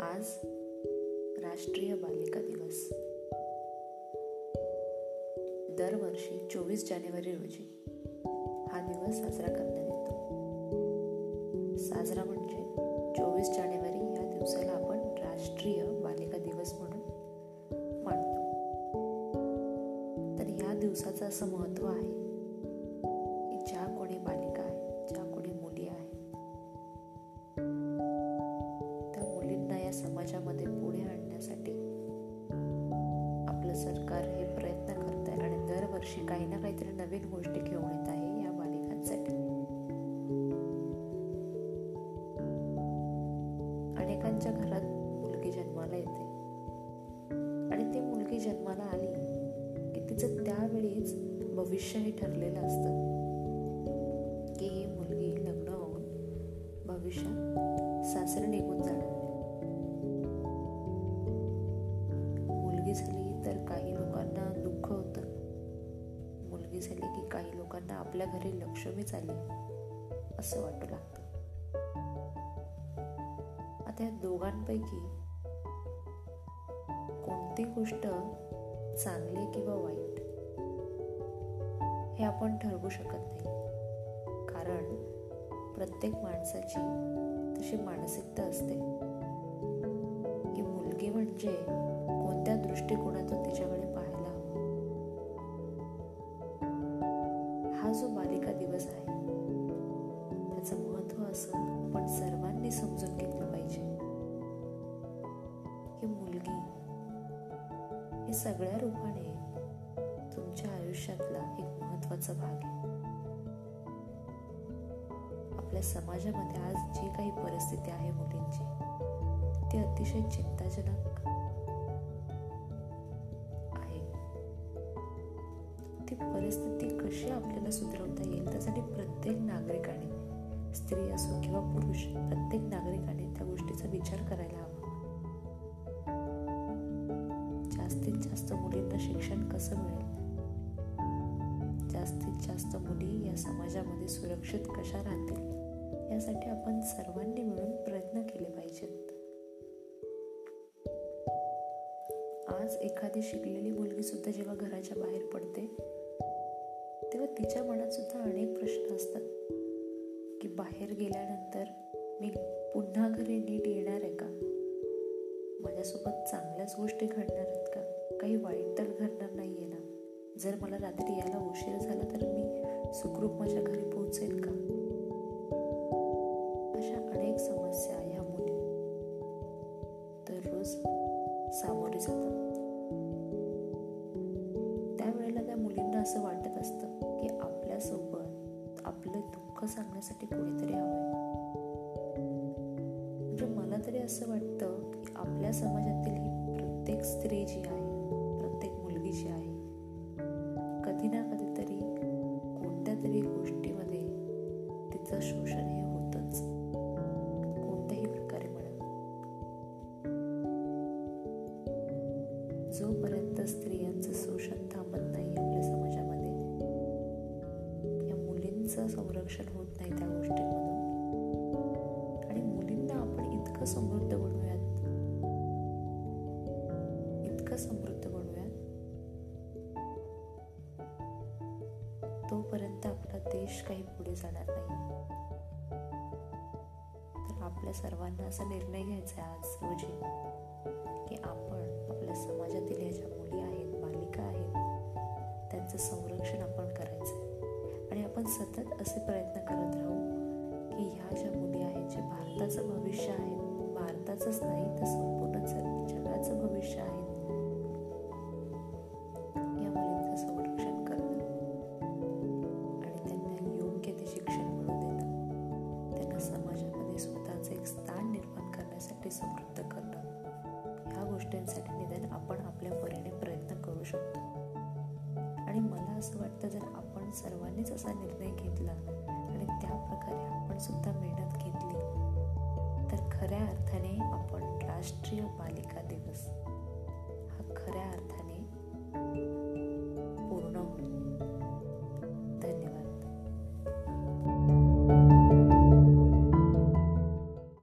आज राष्ट्रीय बालिका दिवस. दरवर्षी चोवीस जानेवारी रोजी हा दिवस साजरा करण्यात येतो. साजरा म्हणजे चोवीस जानेवारी या दिवसाला आपण राष्ट्रीय बालिका दिवस म्हणून मानतो. तर या दिवसाचं असं महत्त्व आहे या समाजामध्ये पुढे आणण्यासाठी आपलं सरकार हे प्रयत्न करत आहे आणि दरवर्षी काही ना काहीतरी नवीन गोष्टी घेऊन येत आहे या बालिकांसाठी अनेकांच्या घरात मुलगी जन्माला येते. आणि ती मुलगी जन्माला आली की तिचं त्यावेळीच भविष्यही ठरलेलं असतं. की ही मुलगी लग्न होऊन भविष्यात सासरे निघून जाणार. मुलगी झाली की काही लोकांना आपल्या घरी लक्ष्मीच आली असं वाटू लागतं. आता या दोघांपैकी कोणती गोष्ट चांगली किंवा वाईट हे आपण ठरवू शकत नाही. कारण प्रत्येक माणसाची तशी मानसिकता असते की मुलगी म्हणजे कोणत्या दृष्टिकोनातून तिच्याकडे हा जो बालिका दिवस आहे त्याचं महत्त्व असं आपण सर्वांनी समजून घेतलं पाहिजे. की मुलगी हे सगळ्या रूपाने तुमच्या आयुष्यातला एक महत्त्वाचा भाग आहे. आपल्या समाजामध्ये आज जी काही परिस्थिती आहे मुलींची ती अतिशय चिंताजनक ती परिस्थिती कशी आपल्याला सुधारवता येईल त्यासाठी प्रत्येक नागरिकाने स्त्री असो किंवा पुरुष प्रत्येक नागरिकाने त्या गोष्टीचा विचार करायला हवा. जास्तीत जास्त मुलींना शिक्षण कसं मिळेल? जास्तीत जास्त मुली या समाजामध्ये सुरक्षित कशा राहतील? यासाठी आपण सर्वांनी मिळून प्रयत्न केले पाहिजेत. आज एखादी शिकलेली मुलगी सुद्धा जेव्हा घराच्या बाहेर पडते तेव्हा तिच्या मनात सुद्धा अनेक प्रश्न असतात की बाहेर गेल्यानंतर मी पुन्हा घरी नीट येणार आहे का? माझ्यासोबत चांगल्याच गोष्टी घडणार आहेत का? काही वाईट तर घडणार नाही आहे ना? जर मला रात्री यायला उशीर झाला तर मी सुखरूप माझ्या घरी पोहोचेल का? अशा अनेक समस्या ह्या मुली दररोज सामोरे जातात. सांगण्यासाठी कोणीतरी हवंय. म्हणजे मला तरी असं वाटतं की आपल्या समाजातील ही प्रत्येक स्त्री जी आहे प्रत्येक मुलगी जी आहे कधी ना कधीतरी कोणत्या तरी गोष्टीमध्ये तिचं शोषण हे होतच. कोणत्याही प्रकारे म्हणा. जोपर्यंत स्त्रियांचं शोषण थांबत नाही आपल्या मुलींचं संरक्षण होत नाही त्या गोष्टींमधून. आणि मुलींना आपण इतकं समृद्ध बनवूयात. इतकं समृद्ध बनवूयात. तोपर्यंत आपला देश काही पुढे जाणार नाही. तर आपल्या सर्वांना असा निर्णय घ्यायचा आहे आज रोजी. सतत असे प्रयत्न करत राहू की ह्या ज्या मुली आहेत जे भारताचं भविष्य आहे भारताचंच नाही तर संपूर्ण जगाचं भविष्य आहे. या मुलींचं संरक्षण करणं आणि त्यांना योग्य ते शिक्षण मिळू देणं. त्यांना समाजामध्ये स्वतःचं एक स्थान निर्माण करण्यासाठी समृद्ध करणं. ह्या गोष्टींसाठी निदान आपण आपल्या परीने प्रयत्न करू शकतो. आणि मला असं वाटतं जर आपण सर्वांनीच असा निर्णय घेतला आणि त्या प्रकारे आपण सुद्धा मेहनत घेतली तर खऱ्या अर्थाने आपण राष्ट्रीय बालिका दिवस